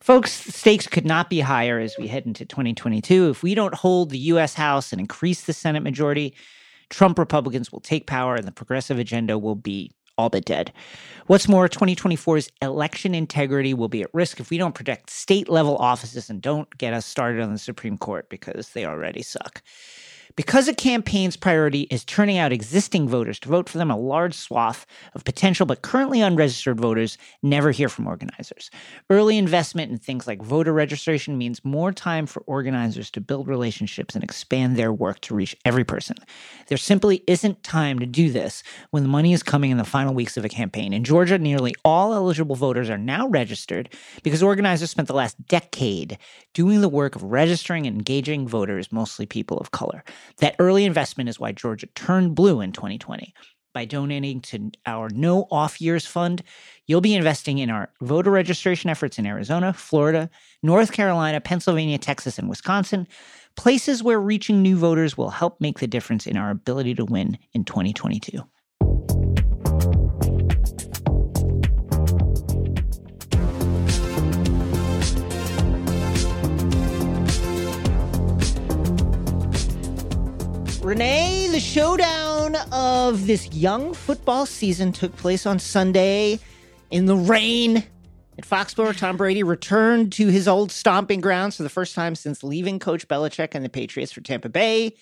Folks, stakes could not be higher as we head into 2022. If we don't hold the U.S. House and increase the Senate majority, Trump Republicans will take power and the progressive agenda will be all but dead. What's more, 2024's election integrity will be at risk if we don't protect state level offices and don't get us started on the Supreme Court because they already suck. Because a campaign's priority is turning out existing voters to vote for them, a large swath of potential but currently unregistered voters never hear from organizers. Early investment in things like voter registration means more time for organizers to build relationships and expand their work to reach every person. There simply isn't time to do this when the money is coming in the final weeks of a campaign. In Georgia, nearly all eligible voters are now registered because organizers spent the last decade doing the work of registering and engaging voters, mostly people of color. That early investment is why Georgia turned blue in 2020. By donating to our No Off Years Fund, you'll be investing in our voter registration efforts in Arizona, Florida, North Carolina, Pennsylvania, Texas, and Wisconsin, places where reaching new voters will help make the difference in our ability to win in 2022. Renee, the showdown of this young football season took place on Sunday in the rain at Foxborough. Tom Brady returned to his old stomping grounds for the first time since leaving Coach Belichick and the Patriots for Tampa Bay.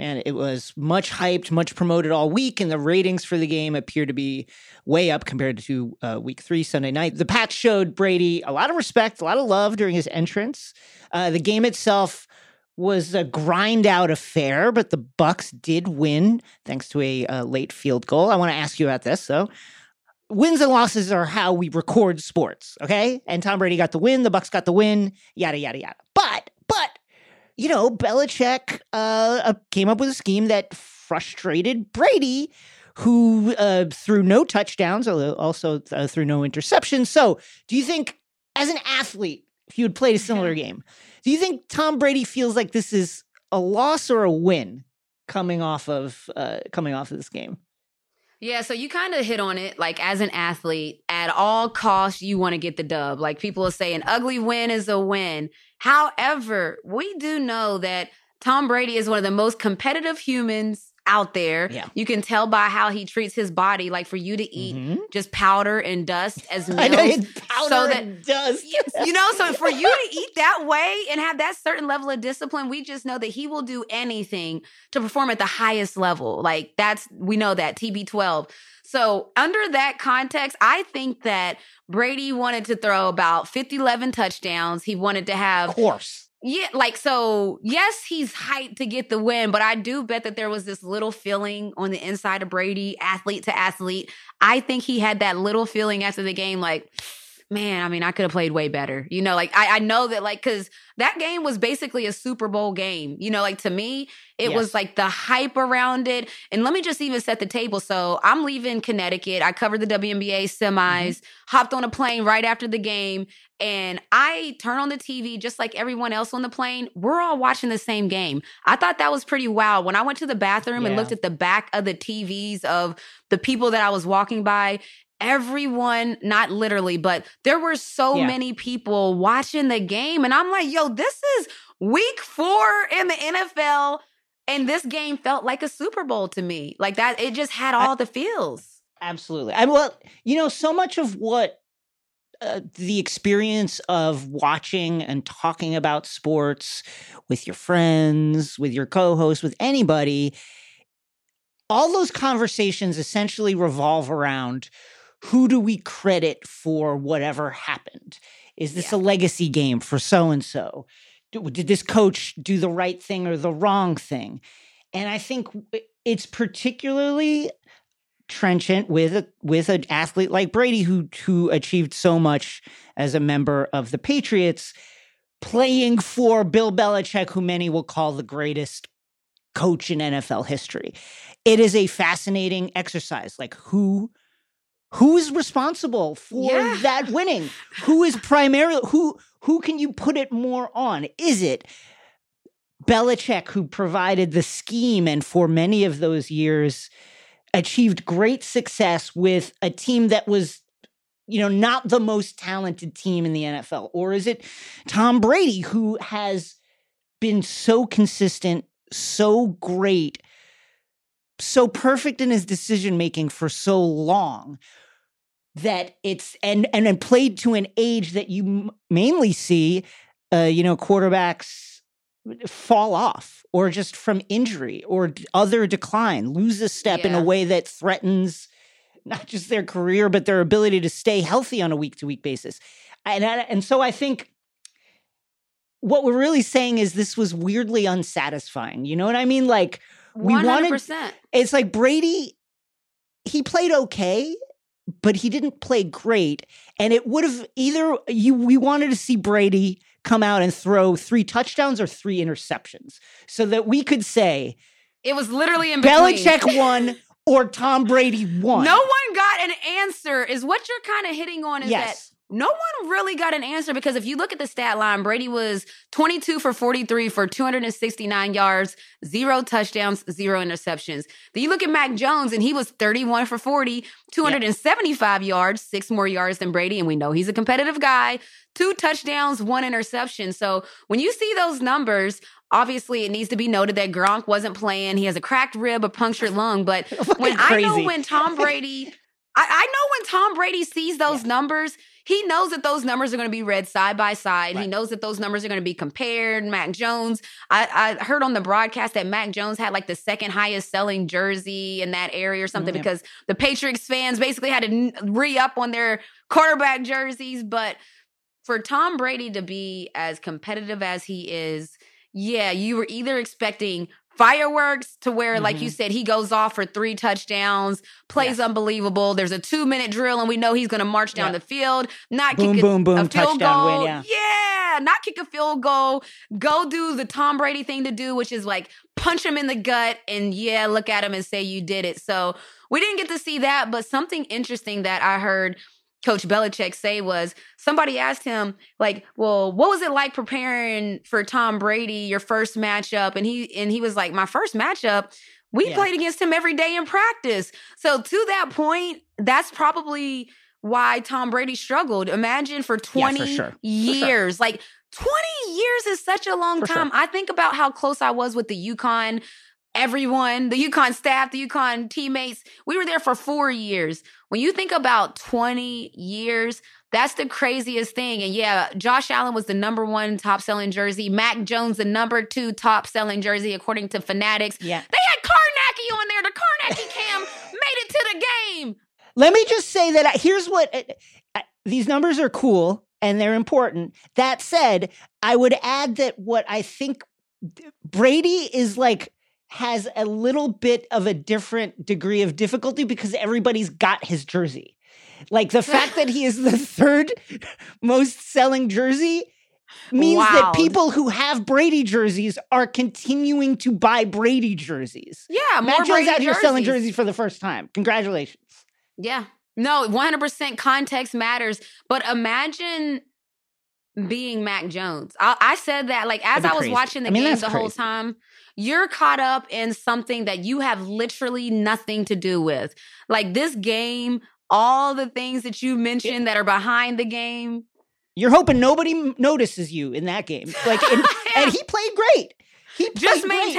Man, it was much hyped, much promoted all week, and the ratings for the game appear to be way up compared to uh, week three Sunday night. The Pats showed Brady a lot of respect, a lot of love during his entrance. Uh, the game itself was a grind out affair, but the Bucs did win thanks to a, uh, late field goal. I want to ask you about this. So, wins and losses are how we record sports, okay? And Tom Brady got the win, the Bucs got the win, yada yada yada. But but you know, Belichick uh, uh, came up with a scheme that frustrated Brady, who uh, threw no touchdowns, also uh, threw no interceptions. So, do you think, as an athlete, if you had played a similar game, do you think Tom Brady feels like this is a loss or a win coming off of uh, coming off of this game? Yeah, so you kind of hit on it. Like as an athlete, at all costs, you want to get the dub. Like people will say, an ugly win is a win. However, we do know that Tom Brady is one of the most competitive humans out there. Yeah. You can tell by how he treats his body. Like for you to eat Mhm. just powder and dust as I know meals. powder so that- and dust. you know, so for you to eat that way and have that certain level of discipline, we just know that he will do anything to perform at the highest level. Like that's we know that TB12. So, under that context, I think that Brady wanted to throw about 50 11 touchdowns. He wanted to have of course. Yeah, like so, yes, he's hyped to get the win, but I do bet that there was this little feeling on the inside of Brady, athlete to athlete. I think he had that little feeling after the game, like, man, I mean, I could have played way better. You know, like I, I know that, like, because that game was basically a Super Bowl game. You know, like to me, it Yes. was like the hype around it. And let me just even set the table. So I'm leaving Connecticut. I covered the WNBA mm-hmm. semis, hopped on a plane right after the game, and I turn on the TV just like everyone else on the plane. We're all watching the same game. I thought that was pretty wild. When I went to the bathroom and looked at the back of the TVs of the people that I was walking by, everyone, not literally, but there were so Yeah. many people watching the game. And I'm like, yo, this is week four in the NFL. And this game felt like a Super Bowl to me. Like that, it just had all the feels. Absolutely. I well, you know, so much of what uh, the experience of watching and talking about sports with your friends, with your co-host, with anybody, all those conversations essentially revolve around who do we credit for whatever happened? Is this a legacy game for so and so? Did this coach do the right thing or the wrong thing? And I think it's particularly trenchant with a, with an athlete like Brady who who achieved so much as a member of the Patriots, playing for Bill Belichick, who many will call the greatest coach in NFL history. It is a fascinating exercise. Like who who is responsible for Yeah. that winning? Who is primarily who who can you put it more on? Is it Belichick who provided the scheme and for many of those years achieved great success with a team that was you know not the most talented team in the NFL or is it Tom Brady who has been so consistent, so great, so perfect in his decision making for so long that it's and and and played to an age that you m- mainly see uh you know quarterbacks fall off or just from injury or other decline lose a step in a way that threatens not just their career but their ability to stay healthy on a week to week basis. And and so i think what we're really saying is this was weirdly unsatisfying you know what i mean? Like we One hundred wanted it's like Brady, he played okay, but he didn't play great. And it would have either you we wanted to see Brady come out and throw three touchdowns or three interceptions so that we could say It was literally in between. Belichick won or Tom Brady won. No one got an answer. Is what you're kind of hitting on. Is that yes. No one really got an answer because if you look at the stat line, Brady was 22 for 43 for 269 yards, zero touchdowns, zero interceptions. Then you look at Mac Jones and he was 31 for 40, 275 yards, six more yards than Brady. And we know he's a competitive guy, two touchdowns, one interception. So when you see those numbers, obviously it needs to be noted that Gronk wasn't playing. He has a cracked rib, a punctured lung. But when I know when Tom Brady, I, I know when Tom Brady sees those numbers, he knows that those numbers are going to be read side by side. He knows that those numbers are going to be compared. Mac Jones, I, I heard on the broadcast that Mac Jones had like the second highest selling jersey in that area or something Mm, yeah. because the Patriots fans basically had to re up on their quarterback jerseys. But for Tom Brady to be as competitive as he is, yeah, you were either expecting fireworks to where, like Mm-hmm. you said, he goes off for three touchdowns, plays unbelievable. There's a two minute drill, and we know he's going to march down Yeah. the field, not Boom, kick a, boom, boom, a field touchdown win, goal. yeah. yeah, not kick a field goal. Go do the Tom Brady thing to do, which is like punch him in the gut and yeah, look at him and say you did it. So we didn't get to see that, but something interesting that I heard Coach Belichick say was somebody asked him, like, well, what was it like preparing for Tom Brady, your first matchup? And he and he was like, My first matchup, we Yeah. played against him every day in practice. So to that point, that's probably why Tom Brady struggled. Imagine for 20 sure. For sure. years. Like 20 years is such a long For sure. time. I think about how close I was with the UConn everyone, the UConn staff, the UConn teammates. We were there for four years. When you think about 20 years, that's the craziest thing. And yeah, Josh Allen was the number one top selling jersey. Mac Jones, the number two top selling jersey, according to Fanatics. Yeah. They had Karnacki on there. The Karnacki cam made it to the game. Let me just say that I, here's what uh, uh, these numbers are cool and they're important. That said, I would add that what I think Brady is like has a little bit of a different degree of difficulty because everybody's got his jersey. Like the fact that he is the third most selling jersey means that people who have Brady jerseys are continuing to buy Brady jerseys. Yeah, more Mac Jones out here selling jerseys. for the first time. Congratulations. Yeah. No, 100% context matters. But imagine being Mac Jones. I, I said that, like, as I was crazy. watching the I mean, game the whole time, you're caught up in something that you have literally nothing to do with. Like, this game, all the things that you mentioned that are behind the game. You're hoping nobody notices you in that game. Like, and, and he played great. He played Just great.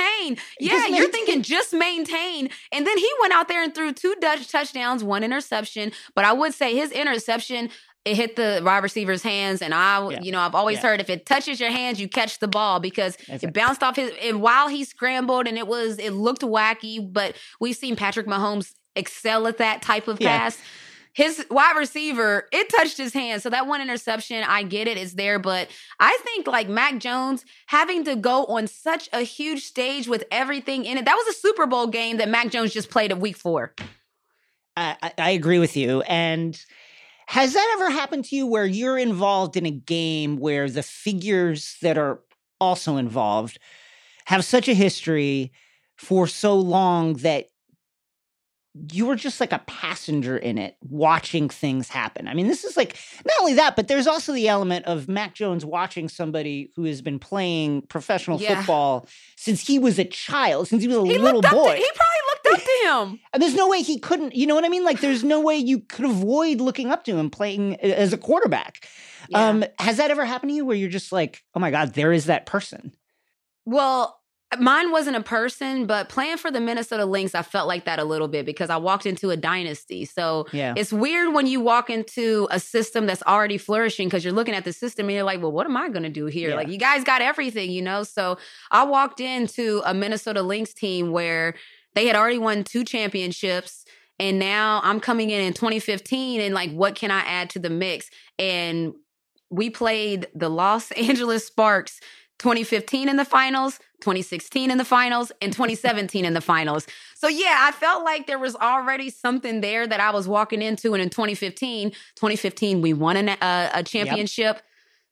Yeah, Just you're maintain. thinking just maintain. And then he went out there and threw two Dutch touchdowns, one interception. But I would say his interception, it hit the wide receiver's hands. And I, Yeah. you know, I've always Yeah. heard if it touches your hands, you catch the ball because That's it right. bounced off his. And while he scrambled, and it was, it looked wacky. But we've seen Patrick Mahomes excel at that type of Yeah. pass. His wide receiver, it touched his hand. So that one interception, I get it, it's there. But I think like Mac Jones having to go on such a huge stage with everything in it. That was a Super Bowl game that Mac Jones just played a week four. I, I agree with you. And has that ever happened to you where you're involved in a game where the figures that are also involved have such a history for so long that you were just like a passenger in it watching things happen. I mean, this is like not only that, but there's also the element of Mac Jones watching somebody who has been playing professional Yeah. football since he was a child, since he was a He little boy. to, he probably looked up to him. And there's no way he couldn't, you know what I mean? Like, there's no way you could avoid looking up to him playing as a quarterback. Yeah. Um, has that ever happened to you where you're just like, oh my God, there is that person? Well, mine wasn't a person, but playing for the Minnesota Lynx, I felt like that a little bit because I walked into a dynasty. So Yeah. it's weird when you walk into a system that's already flourishing because you're looking at the system and you're like, well, what am I going to do here? Yeah. Like, you guys got everything, you know? So I walked into a Minnesota Lynx team where they had already won two championships. And now I'm coming in in 2015 and like, what can I add to the mix? And we played the Los Angeles Sparks 2015 in the finals, 2016 in the finals, and 2017 in the finals. So yeah, I felt like there was already something there that I was walking into. And in 2015, 2015 we won an, uh, a, a championship.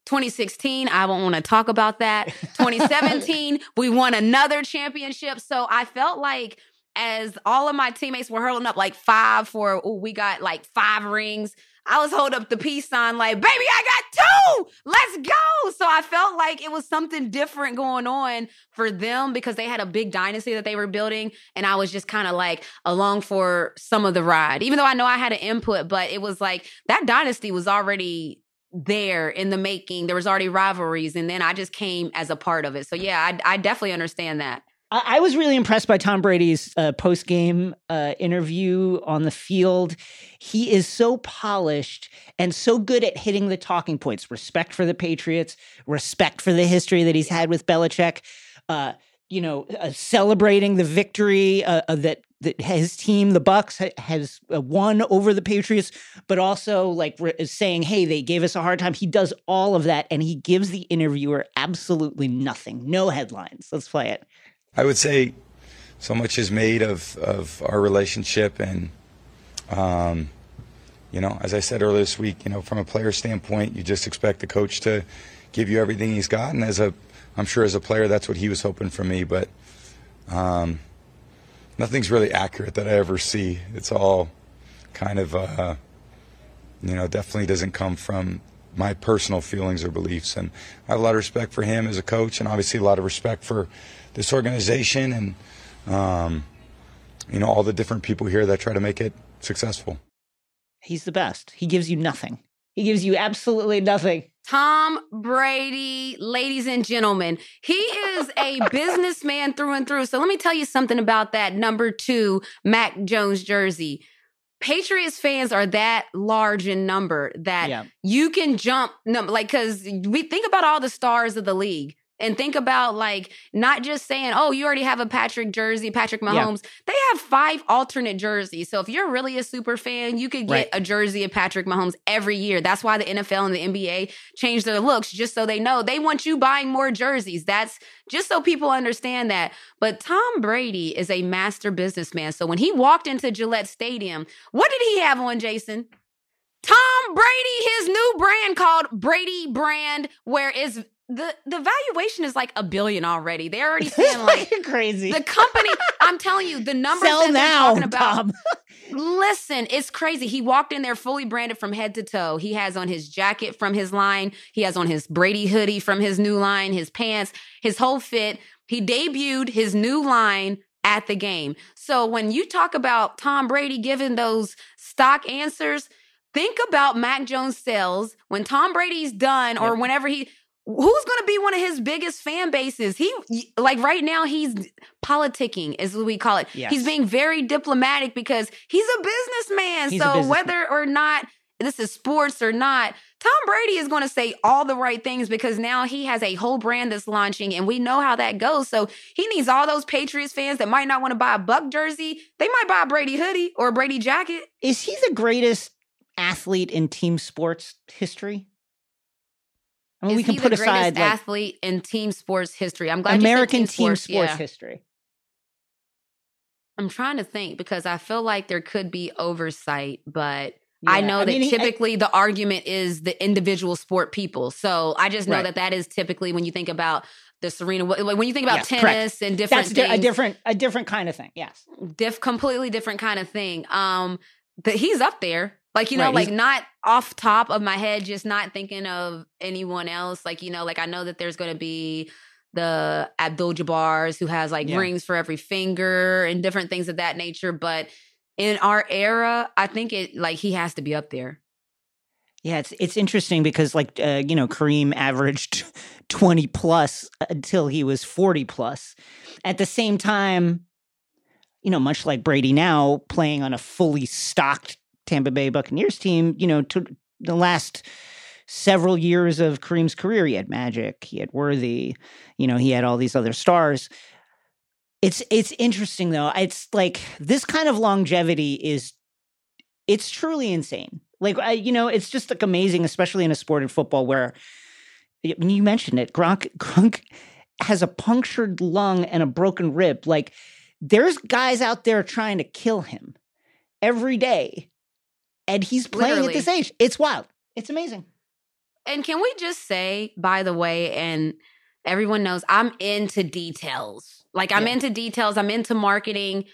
2016, I won't want to talk about that. 2017, we won another championship. So I felt like as all of my teammates were hurling up like five for, oh, we got like five rings. I was holding up the peace sign like, baby, I got two. Let's go. So I felt like it was something different going on for them because they had a big dynasty that they were building. And I was just kind of like along for some of the ride, even though I know I had an input, but it was like that dynasty was already there in the making. There was already rivalries. And then I just came as a part of it. So yeah, I, I definitely understand that. I, I was really impressed by Tom Brady's uh, post game uh, interview on the field. He is so polished and so good at hitting the talking points respect for the Patriots, respect for the history that he's had with Belichick, uh, you know, uh, celebrating the victory uh, uh, that. That his team, the Bucs, ha- has won over the Patriots, but also like saying, "Hey, they gave us a hard time." He does all of that, and he gives the interviewer absolutely nothing, no headlines. Let's play it. I would say so much is made of, of our relationship and um, you know, as I said earlier this week, you know, from a player standpoint, you just expect the coach to give you everything he's got. And as a I'm sure as a player that's what he was hoping for me, but um, nothing's really accurate that I ever see. It's all kind of uh, you know, definitely doesn't come from my personal feelings or beliefs. And I have a lot of respect for him as a coach, and obviously a lot of respect for this organization and, um, you know, all the different people here that try to make it successful. He's the best. He gives you nothing. He gives you absolutely nothing. Tom Brady, ladies and gentlemen, he is a businessman through and through. So let me tell you something about that number two Mac Jones jersey. Patriots fans are that large in number that Yeah. you can jump num- like because we think about all the stars of the league and think about like not just saying oh you already have a patrick jersey patrick mahomes. They have five alternate jerseys so if you're really a super fan you could get Right. a jersey of patrick mahomes every year. That's why the nfl and the nba change their looks just so they know. They want you buying more jerseys. That's just so people understand that. But tom brady is a master businessman so when he walked into gillette stadium what did he have on jason? Tom Brady, his new brand called Brady Brand, where is the the valuation is like a billion already. They're already saying like crazy. the company. I'm telling you, the numbers Sell that now, talking about. Tom. Listen, it's crazy. He walked in there fully branded from head to toe. He has on his jacket from his line. He has on his Brady hoodie from his new line, his pants, his whole fit. He debuted his new line at the game. So when you talk about Tom Brady giving those stock answers, think about Mac Jones sales when Tom Brady's done or Yep. whenever he who's going to be one of his biggest fan bases he like right now he's politicking is what we call it Yes. he's being very diplomatic because he's a businessman He's a so businessman. whether or not this is sports or not tom brady is going to say all the right things because now he has a whole brand that's launching and we know how that goes so he needs all those patriots fans that might not want to buy a Buc jersey they might buy a brady hoodie or a brady jacket Is he the greatest athlete in team sports history? I mean, Is we can he put the greatest aside like athlete in team sports history. I'm glad American said team sports. sports yeah. history. I'm trying to think because I feel like there could be oversight, but I know I that mean, he- I- typically the argument is the individual sport people. So I just know Right. that that is typically when you think about the Serena, when you think about Yes, tennis correct. and different That's di- a different a different kind of thing. Yes. diff, completely different kind of thing. Um, but he's up there. Like, you know, Right, like not off top of my head, just not thinking of anyone else. Like, you know, like I know that there's gonna be the Abdul Jabbar's who has like Yeah. rings for every finger and different things of that nature. But in our era, I think it like he has to be up there. Yeah, it's it's interesting because like uh, you know Kareem averaged 20 plus until he was 40 plus. At the same time, you know, much like Brady now playing on a fully stocked Tampa Bay Buccaneers team, you know, to the last several years of Kareem's career, he had Magic, he had Worthy, you know, he had all these other stars. It's it's interesting though. It's like this kind of longevity is it's truly insane. Like I, you know, it's just like amazing, especially in a sport in football where you mentioned it, Gronk Gronk has a punctured lung and a broken rib. Like there's guys out there trying to kill him every day, and he's playing Literally. at this age. It's wild. It's amazing. And can we just say, by the way, and everyone knows I'm into details. Like I'm Yeah. into details, I'm into marketing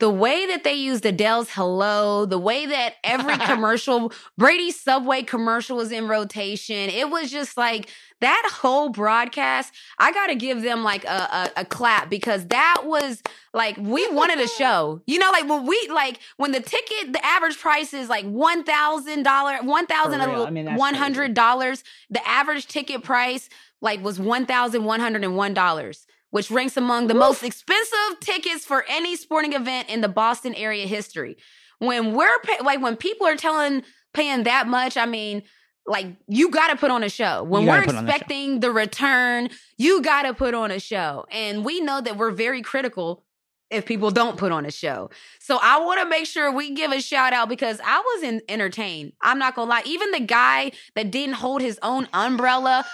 the way that they used Adele's Hello, the way that every commercial, Brady's Subway commercial was in rotation. It was just like that whole broadcast. I got to give them like a, a, a, clap because that was like, we wanted a show. You know, like when we, like when the ticket, the average price is like $1,000, $1,100. $100. The average ticket price like was $1,101 which ranks among the most expensive tickets for any sporting event in the Boston area history. When we're pay- like when people are telling paying that much, I mean. Like you got to put on a show. When we're put on a show. expecting the return, you got to put on a show. And we know that we're very critical if people don't put on a show. So I want to make sure we give a shout out because I was in, entertained. I'm not gonna lie. Even the guy that didn't hold his own umbrella,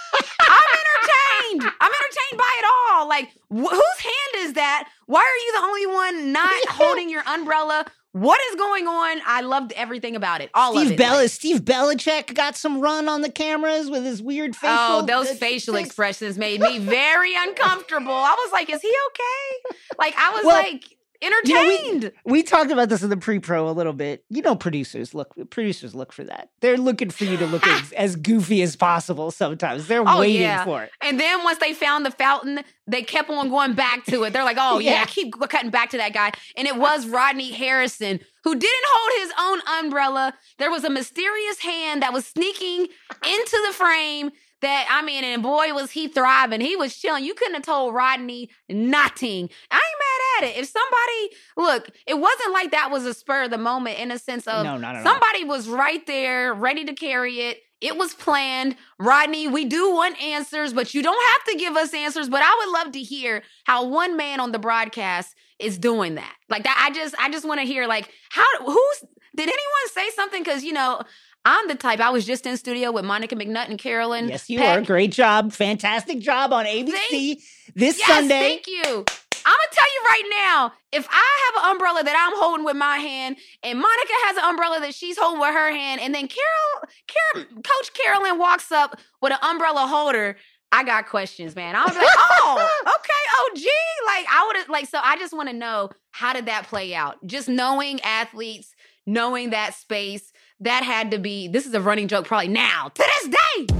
I'm entertained. I'm entertained by it all. Like, wh- whose hand is that? Why are you the only one not holding your umbrella? What is going on? I loved everything about it. All of Steve it. Bell, Like, Steve Belichick got some run on the cameras with his weird facial. Oh, those uh, facial expressions made me very uncomfortable. I was like, is he okay? Like, I was Well, like you know, we- entertained. We talked about this in the pre-pro a little bit. You know, producers look producers look for that. They're looking for you to look as, as goofy as possible. Sometimes they're Oh, waiting yeah. for it. And then once they found the fountain, they kept on going back to it. They're like, oh, yeah, Yeah. keep cutting back to that guy. And it was Rodney Harrison who didn't hold his own umbrella. There was a mysterious hand that was sneaking into the frame. That I mean, and boy, was he thriving. He was chilling. You couldn't have told Rodney nothing. I ain't mad it. If somebody, look, it wasn't like that was a spur of the moment in a sense of No, not at all. somebody was right there, ready to carry it. It was planned. Rodney, we do want answers, but you don't have to give us answers. But I would love to hear how one man on the broadcast is doing that. Like that, I just I just want to hear like how who's did anyone say something? Cause you know, I'm the type, I was just in studio with Monica McNutt and Carolyn. Yes, you Peck. are. Great job. Fantastic job on ABC Thank- this Yes, Sunday. thank you. I'm gonna tell you right now, if I have an umbrella that I'm holding with my hand, and Monica has an umbrella that she's holding with her hand, and then Carol, Carol Coach Carolyn walks up with an umbrella holder, I got questions, man. I was like, oh, okay, gee, like I would have, like, so I just want to know how did that play out? Just knowing athletes, knowing that space, that had to be. This is a running joke, probably now to this day.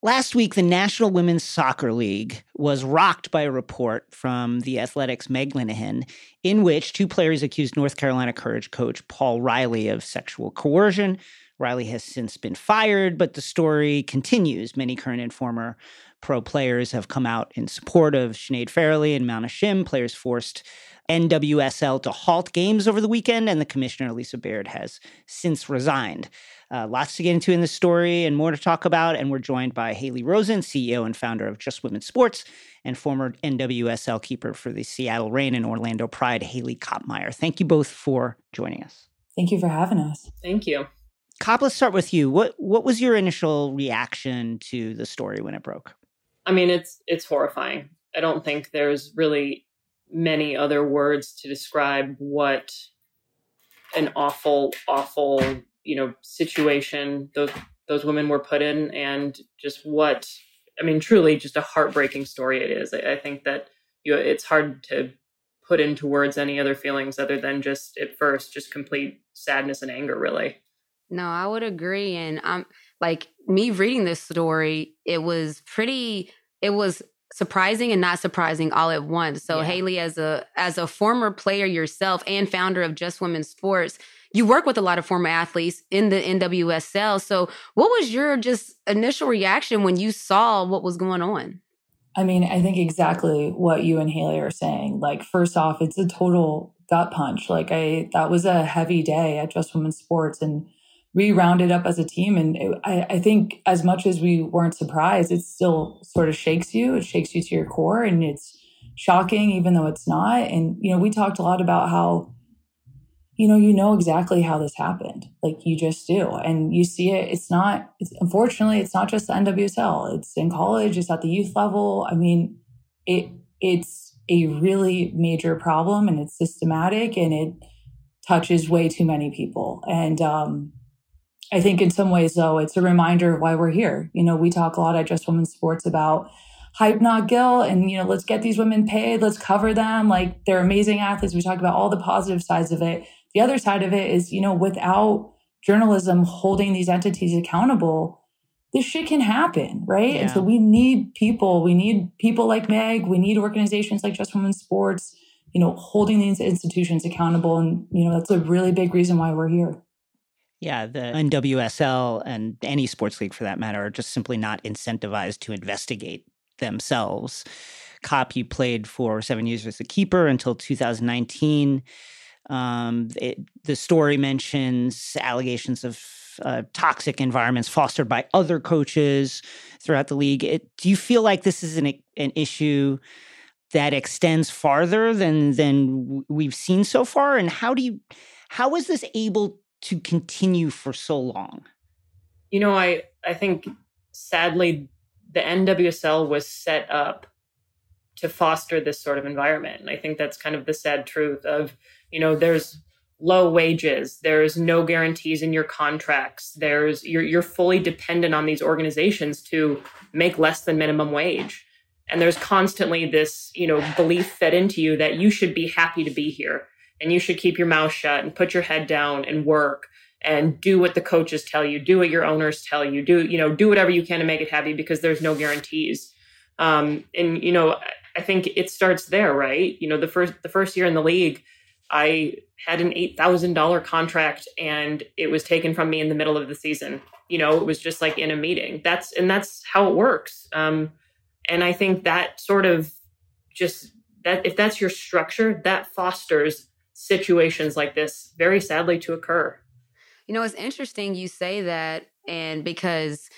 Last week, the National Women's Soccer League was rocked by a report from the Athletic's Meg Linehan, in which two players accused North Carolina Courage coach Paul Riley of sexual coercion. Riley has since been fired, but the story continues. Many current and former pro players have come out in support of Sinead Farrelly and Mana Shim. Players forced NWSL to halt games over the weekend, and the commissioner, Lisa Baird, has since resigned. Uh, lots to get into in this story and more to talk about. And we're joined by Haley Rosen, CEO and founder of Just Women's Sports, and former NWSL keeper for the Seattle Reign and Orlando Pride, Haley Kopmeyer. Thank you both for joining us. Thank you for having us. Thank you. Cop, let's start with you. What what was your initial reaction to the story when it broke? I mean, it's it's horrifying. I don't think there's really many other words to describe what an awful, awful you know situation those those women were put in and just what i mean truly just a heartbreaking story it is. I, I think that you know, it's hard to put into words any other feelings other than just at first just complete sadness and anger really. No i would agree and i'm like me reading this story it was pretty it was surprising and not surprising all at once. So yeah. haley as a as a former player yourself and founder of just women's sports you work with a lot of former athletes in the NWSL. So, what was your just initial reaction when you saw what was going on? I mean, I think exactly what you and Haley are saying. Like, first off, it's a total gut punch. Like, I that was a heavy day at Just Women's Sports, and we rounded up as a team. And it, I, I think, as much as we weren't surprised, it still sort of shakes you. It shakes you to your core, and it's shocking, even though it's not. And you know, we talked a lot about how you know, you know exactly how this happened. Like you just do. And you see it. It's not, it's, unfortunately, it's not just the NWSL. It's in college, it's at the youth level. I mean, it, it's a really major problem and it's systematic and it touches way too many people. And, um, I think in some ways, though, it's a reminder of why we're here. You know, we talk a lot at Just Women's Sports about hype not Gil and you know let's get these women paid let's cover them like they're amazing athletes we talk about all the positive sides of it the other side of it is, you know, without journalism holding these entities accountable, this shit can happen, right? Yeah. And so we need people. We need people like Meg. We need organizations like Just Women Sports, you know, holding these institutions accountable. And, you know, that's a really big reason why we're here. Yeah, the NWSL and any sports league for that matter are just simply not incentivized to investigate themselves. Cop, you played for seven years as a keeper until 2019. Um, it, the story mentions allegations of uh, toxic environments fostered by other coaches throughout the league. It, do you feel like this is an an issue that extends farther than than we've seen so far? And how do you how is this able to continue for so long? You know, I I think sadly the NWSL was set up to foster this sort of environment, and I think that's kind of the sad truth of you know there's low wages there's no guarantees in your contracts there's you're you're fully dependent on these organizations to make less than minimum wage. And there's constantly this you know belief fed into you that you should be happy to be here and you should keep your mouth shut and put your head down and work and do what the coaches tell you do what your owners tell you do you know do whatever you can to make it happy because there's no guarantees. Um, and you know i think it starts there right? You know the first the first year in the league I had an $8,000 contract and it was taken from me in the middle of the season. You know, it was just like in a meeting. That's, and that's how it works. Um, and I think that sort of just that, if that's your structure, that fosters situations like this very sadly to occur. You know, it's interesting you say that. And because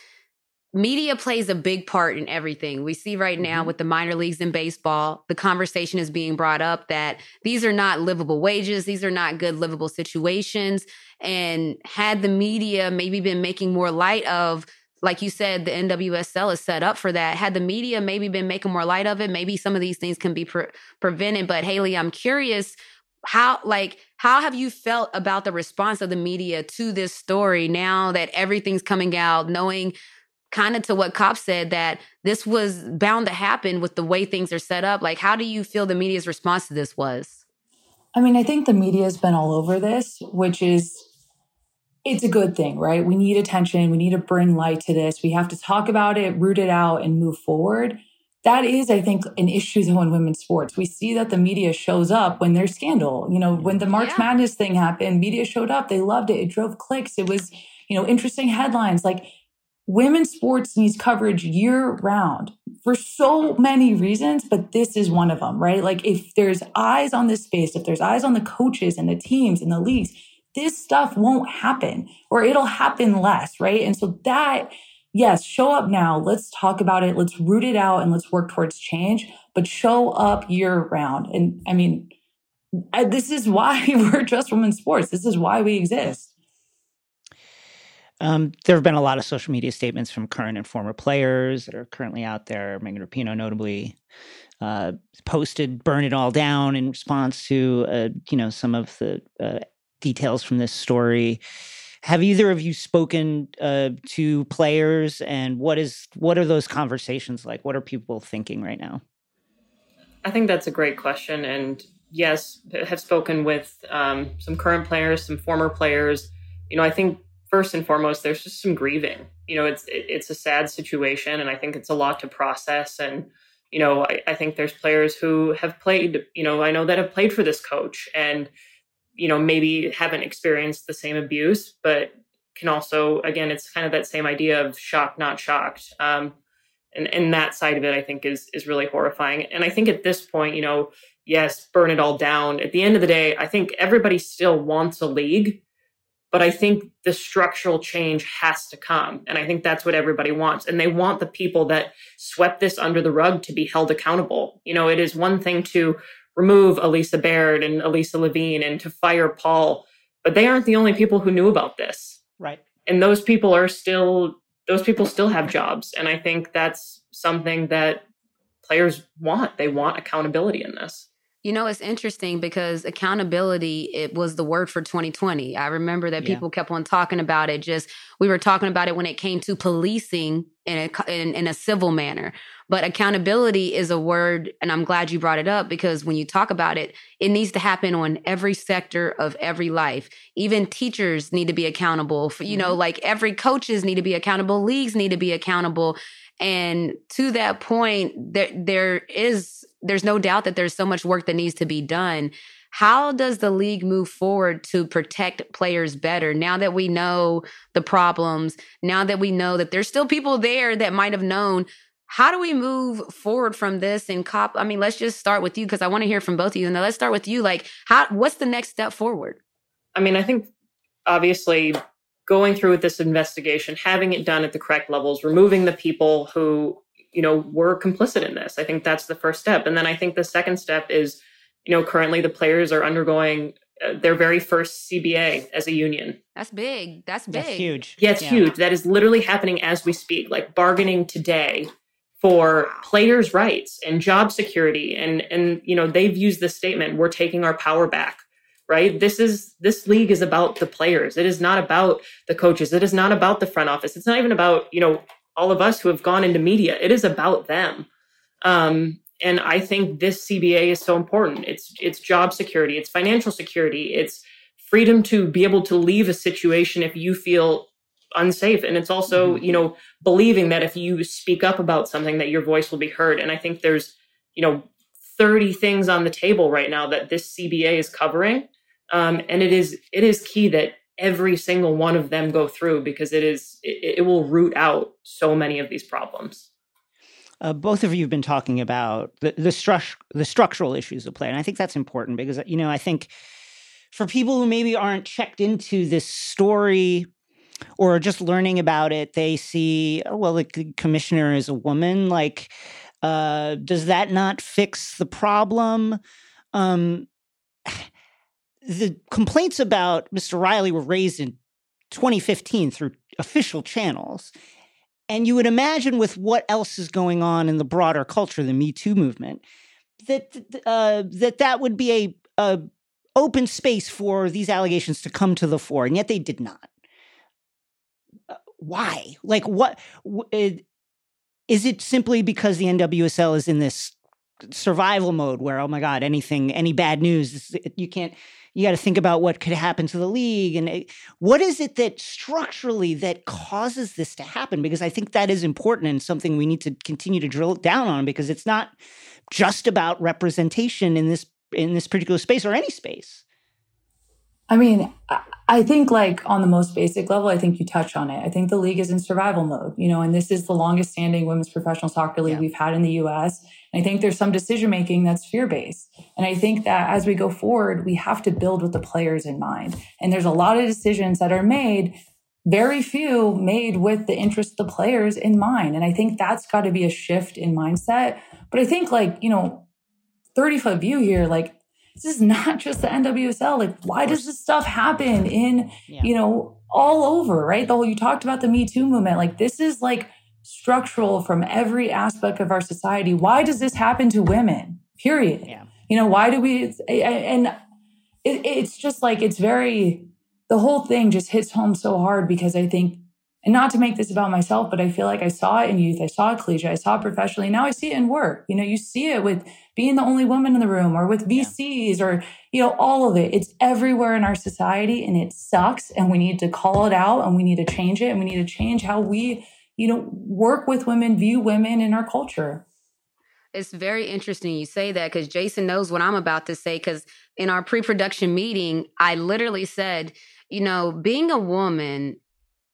media plays a big part in everything. We see right now mm-hmm. with the minor leagues in baseball, the conversation is being brought up that these are not livable wages, these are not good livable situations. And had the media maybe been making more light of like you said, the NWSL is set up for that. Had the media maybe been making more light of it, maybe some of these things can be pre- prevented. But Haley, I'm curious how like how have you felt about the response of the media to this story now that everything's coming out knowing kind of to what Cop said that this was bound to happen with the way things are set up like how do you feel the media's response to this was i mean i think the media has been all over this which is it's a good thing, right? We need attention. We need to bring light to this. We have to talk about it, root it out, and move forward. That is, I think, an issue though in women's sports. We see that the media shows up when there's scandal. You know, when the March yeah. Madness thing happened, media showed up. They loved it. It drove clicks. It was, you know, interesting headlines. Like women's sports needs coverage year round for so many reasons, but this is one of them, right? Like if there's eyes on this space, if there's eyes on the coaches and the teams and the leagues, this stuff won't happen or it'll happen less, right? And so that, yes, show up now. Let's talk about it. Let's root it out and let's work towards change, but show up year round. And I mean, this is why we're just women's sports. This is why we exist. Um, there have been a lot of social media statements from current and former players that are currently out there. Megan Rapinoe, notably, uh, posted "Burn It All Down" in response to uh, you know some of the uh, details from this story. Have either of you spoken uh, to players, and what is what are those conversations like? What are people thinking right now? I think that's a great question, and yes, have spoken with um, some current players, some former players. You know, I think first and foremost, there's just some grieving. You know, it's it's a sad situation, and I think it's a lot to process. And you know, I, I think there's players who have played. You know, I know that have played for this coach, and you know maybe haven't experienced the same abuse but can also again it's kind of that same idea of shocked not shocked um, and and that side of it i think is is really horrifying and i think at this point you know yes burn it all down at the end of the day i think everybody still wants a league but i think the structural change has to come and i think that's what everybody wants and they want the people that swept this under the rug to be held accountable you know it is one thing to remove Alysa Baird and Elisa Levine and to fire Paul. But they aren't the only people who knew about this. Right. And those people are still those people still have jobs. And I think that's something that players want. They want accountability in this. You know, it's interesting because accountability it was the word for 2020. I remember that people kept on talking about it. Just we were talking about it when it came to policing in a in, in a civil manner. But accountability is a word, and I'm glad you brought it up because when you talk about it, it needs to happen on every sector of every life. Even teachers need to be accountable. For, you mm-hmm. know, like every coaches need to be accountable. Leagues need to be accountable. And to that point, there there is there's no doubt that there's so much work that needs to be done. How does the league move forward to protect players better now that we know the problems? Now that we know that there's still people there that might have known. How do we move forward from this and cop? I mean, let's just start with you because I want to hear from both of you. And let's start with you. Like, how? What's the next step forward? I mean, I think obviously going through with this investigation, having it done at the correct levels, removing the people who you know, were complicit in this. I think that's the first step. And then I think the second step is, you know, currently the players are undergoing uh, their very first CBA as a union. That's big. That's big. That's huge. Yeah, it's yeah. huge. That is literally happening as we speak, like bargaining today for players' rights and job security. And and you know, they've used this statement, we're taking our power back. Right? This is this league is about the players. It is not about the coaches. It is not about the front office. It's not even about, you know, all of us who have gone into media. It is about them. Um, and I think this CBA is so important. It's it's job security, it's financial security, it's freedom to be able to leave a situation if you feel unsafe and it's also mm-hmm. you know believing that if you speak up about something that your voice will be heard and i think there's you know 30 things on the table right now that this cba is covering um, and it is it is key that every single one of them go through because it is it, it will root out so many of these problems. Uh, both of you have been talking about the the, stru- the structural issues of play, and I think that's important because you know I think for people who maybe aren't checked into this story, or just learning about it, they see, oh, well, the commissioner is a woman. Like, uh, does that not fix the problem? Um, the complaints about Mr. Riley were raised in 2015 through official channels. And you would imagine with what else is going on in the broader culture, the Me Too movement, that uh, that that would be a, a open space for these allegations to come to the fore, and yet they did not. Uh, why? Like, what? Is it simply because the NWSL is in this survival mode where, oh my God, anything, any bad news, you can't, you got to think about what could happen to the league. And it, what is it that structurally that causes this to happen? Because I think that is important and something we need to continue to drill down on because it's not just about representation in this in this particular space or any space. I mean, I think like on the most basic level, I think you touch on it. I think the league is in survival mode, you know, and this is the longest standing women's professional soccer league yeah. we've had in the US. And I think there's some decision making that's fear based. And I think that as we go forward, we have to build with the players in mind. And there's a lot of decisions that are made, very few made with the interest of the players in mind. And I think that's got to be a shift in mindset. But I think like, you know, 30 foot view here, like this is not just the NWSL. Like, why does this stuff happen in, yeah. you know, all over, right? The whole, you talked about the Me Too movement. Like, this is like structural from every aspect of our society. Why does this happen to women? Period. Yeah. You know, why do we, and it, it's just like, it's very, the whole thing just hits home so hard because I think and not to make this about myself, but I feel like I saw it in youth. I saw it collegiate. I saw it professionally. Now I see it in work. You know, you see it with being the only woman in the room or with VCs yeah. or, you know, all of it. It's everywhere in our society and it sucks. And we need to call it out and we need to change it. And we need to change how we, you know, work with women, view women in our culture. It's very interesting you say that because Jason knows what I'm about to say. Because in our pre production meeting, I literally said, you know, being a woman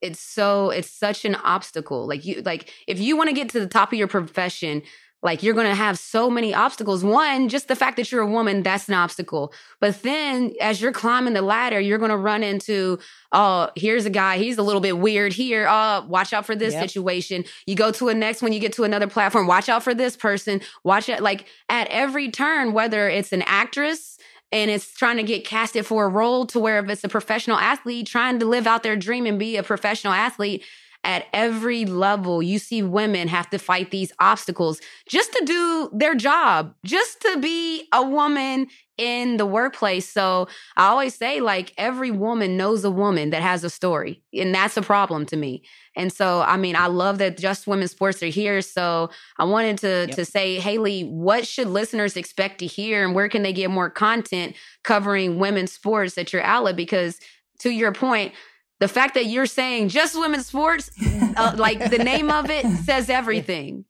it's so it's such an obstacle like you like if you want to get to the top of your profession like you're going to have so many obstacles. One just the fact that you're a woman that's an obstacle. But then as you're climbing the ladder you're going to run into oh here's a guy he's a little bit weird here. Oh watch out for this yep. situation. You go to a next one you get to another platform watch out for this person. Watch it like at every turn whether it's an actress and it's trying to get casted for a role to where if it's a professional athlete trying to live out their dream and be a professional athlete at every level you see women have to fight these obstacles just to do their job just to be a woman in the workplace so i always say like every woman knows a woman that has a story and that's a problem to me and so, I mean, I love that Just Women's Sports are here. So I wanted to yep. to say, Haley, what should listeners expect to hear, and where can they get more content covering women's sports at your outlet? Because to your point, the fact that you're saying just women's sports, uh, like the name of it says everything.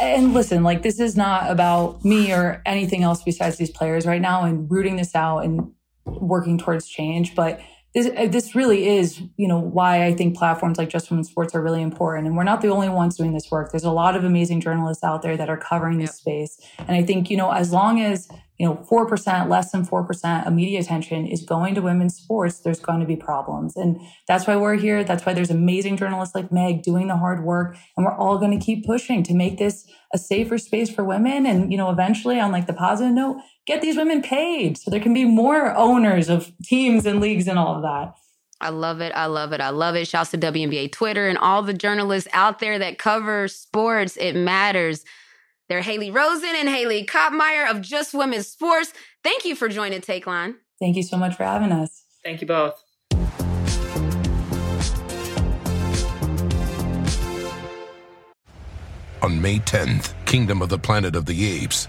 And listen, like this is not about me or anything else besides these players right now and rooting this out and working towards change. But this, uh, this really is, you know, why I think platforms like Just Women's Sports are really important. And we're not the only ones doing this work. There's a lot of amazing journalists out there that are covering this space. And I think, you know, as long as, you know, 4%, less than 4% of media attention is going to women's sports, there's going to be problems. And that's why we're here. That's why there's amazing journalists like Meg doing the hard work. And we're all going to keep pushing to make this a safer space for women. And, you know, eventually on like the positive note, get these women paid so there can be more owners of teams and leagues and all of that. I love it. I love it. I love it. Shouts to WNBA Twitter and all the journalists out there that cover sports. It matters. They're Haley Rosen and Haley Kopmeyer of Just Women's Sports. Thank you for joining Takeline. Thank you so much for having us. Thank you both. On May 10th, Kingdom of the Planet of the Apes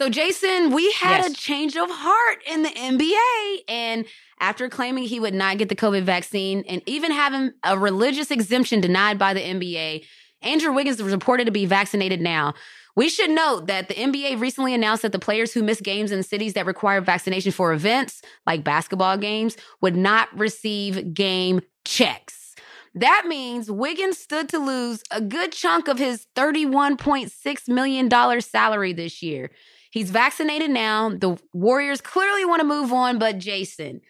So, Jason, we had Yes. a change of heart in the NBA. And after claiming he would not get the COVID vaccine and even having a religious exemption denied by the NBA, Andrew Wiggins is reported to be vaccinated now. We should note that the NBA recently announced that the players who miss games in cities that require vaccination for events, like basketball games, would not receive game checks. That means Wiggins stood to lose a good chunk of his $31.6 million salary this year. He's vaccinated now. The Warriors clearly want to move on, but Jason,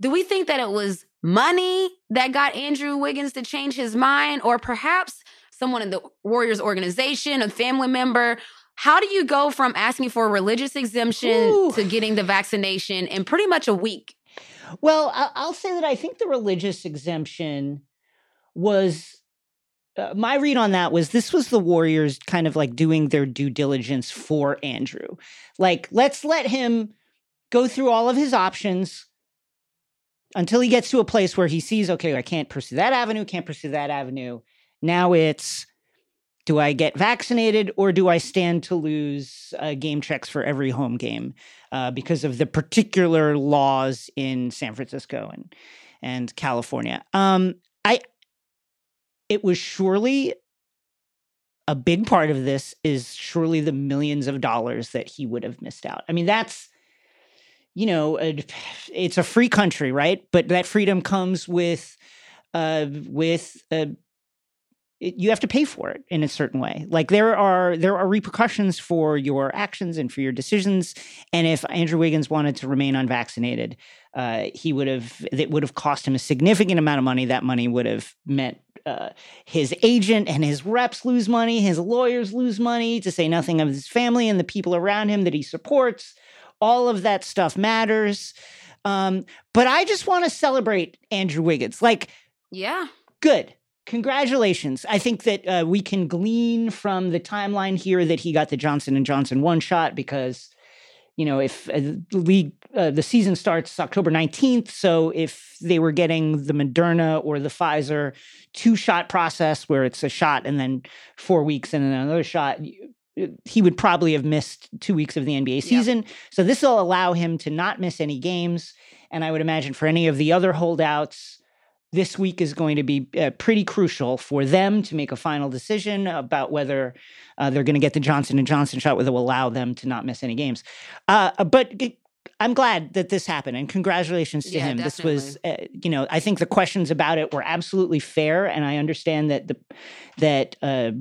do we think that it was money that got Andrew Wiggins to change his mind, or perhaps someone in the Warriors organization, a family member? How do you go from asking for a religious exemption Ooh. to getting the vaccination in pretty much a week? Well, I'll say that I think the religious exemption was uh, my read on that was this was the Warriors kind of like doing their due diligence for Andrew. Like, let's let him go through all of his options until he gets to a place where he sees, okay, I can't pursue that avenue, can't pursue that avenue. Now it's do I get vaccinated or do I stand to lose uh, game checks for every home game uh, because of the particular laws in San Francisco and and California? Um, I it was surely a big part of this is surely the millions of dollars that he would have missed out. I mean, that's you know, it's a free country, right? But that freedom comes with uh, with uh, it, you have to pay for it in a certain way. Like there are there are repercussions for your actions and for your decisions. And if Andrew Wiggins wanted to remain unvaccinated, uh, he would have that would have cost him a significant amount of money. That money would have meant uh, his agent and his reps lose money, his lawyers lose money, to say nothing of his family and the people around him that he supports. All of that stuff matters. Um, but I just want to celebrate Andrew Wiggins. Like, Yeah. good congratulations. I think that uh, we can glean from the timeline here that he got the johnson and johnson one shot because you know if uh, the league uh, the season starts october 19th so if they were getting the moderna or the pfizer two shot process where it's a shot and then four weeks and then another shot he would probably have missed two weeks of the nba season. So this will allow him to not miss any games and i would imagine for any of the other holdouts this week is going to be uh, pretty crucial for them to make a final decision about whether uh, they're going to get the Johnson and Johnson shot, whether will allow them to not miss any games. Uh, but I'm glad that this happened, and congratulations to Yeah, him. This was, uh, you know, I think the questions about it were absolutely fair, and I understand that the that. Uh,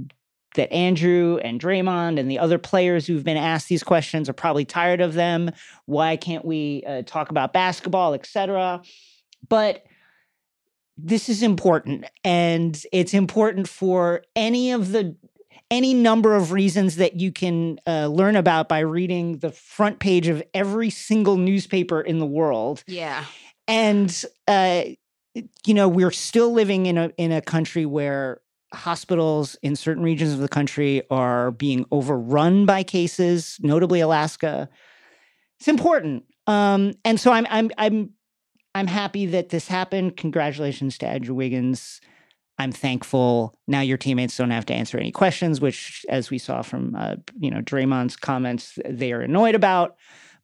that Andrew and Draymond and the other players who've been asked these questions are probably tired of them. Why can't we uh, talk about basketball, etc.? But this is important and it's important for any of the any number of reasons that you can uh, learn about by reading the front page of every single newspaper in the world. Yeah. and uh, you know we're still living in a in a country where hospitals in certain regions of the country are being overrun by cases notably alaska. It's important. Um, and so i'm i'm i'm i'm happy that this happened congratulations to andrew wiggins i'm thankful now your teammates don't have to answer any questions which as we saw from uh, you know draymond's comments they are annoyed about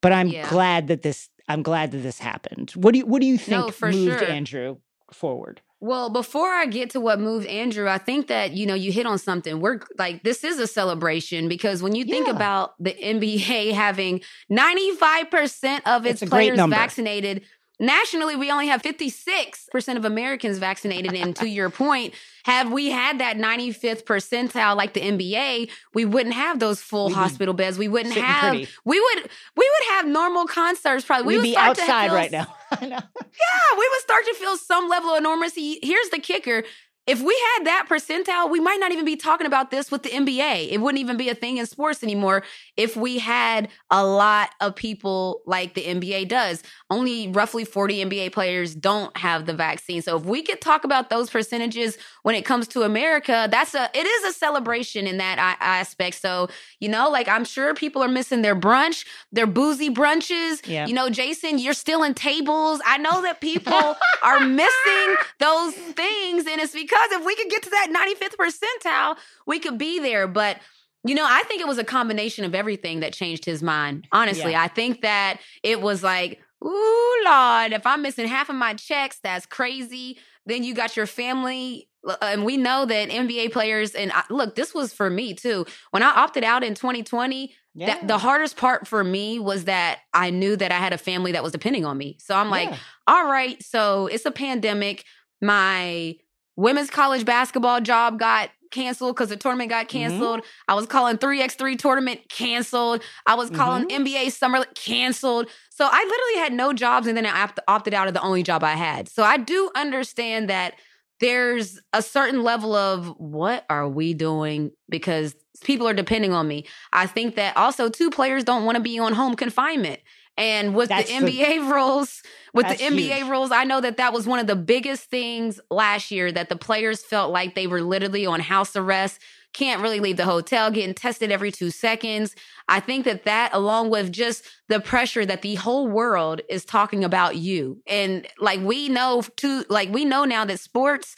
but i'm Yeah. glad that this i'm glad that this happened what do you what do you think No, for moved sure. andrew forward Well, before I get to what moved Andrew, I think that, you know, you hit on something. We're like, this is a celebration because when you think Yeah. about the NBA having 95% of its It's players vaccinated, nationally, we only have 56% of Americans vaccinated. and to your point, have we had that 95th percentile like the NBA, we wouldn't have those full hospital beds. We wouldn't sitting have, pretty. we would, we would have normal concerts probably. We we'd would be start to outside feel right now I know. yeah, we would start to feel some level of normalcy. Here's the kicker. If we had that percentile, we might not even be talking about this with the NBA. It wouldn't even be a thing in sports anymore if we had a lot of people like the NBA does. Only roughly 40 NBA players don't have the vaccine. So if we could talk about those percentages when it comes to America, that's a it is a celebration in that aspect. So, you know, like I'm sure people are missing their brunch, their boozy brunches. Yeah. You know, Jason, you're still in tables. I know that people are missing those things. And it's because if we could get to that 95th percentile, we could be there. But You know, I think it was a combination of everything that changed his mind. Honestly, Yeah. I think that it was like, ooh, Lord, if I'm missing half of my checks, that's crazy. Then you got your family. uh, And we know that NBA players, and I, look, this was for me too. When I opted out in 2020, that, the hardest part for me was that I knew that I had a family that was depending on me. So I'm like, Yeah. all right, so it's a pandemic. My women's college basketball job got canceled because the tournament got mm-hmm. canceled. I was calling 3x3 tournament canceled. I was calling mm-hmm. NBA summer canceled. So I literally had no jobs and then I opt- opted out of the only job I had. So I do understand that there's a certain level of what are we doing because people are depending on me. I think that also two players don't want to be on home confinement. And with That's the the- NBA rules, with the NBA huge. rules, I know that that was one of the biggest things last year that the players felt like they were literally on house arrest, can't really leave the hotel, getting tested every two seconds. I think that that, along with just the pressure that the whole world is talking about you, and like we know too, like we know now that sports.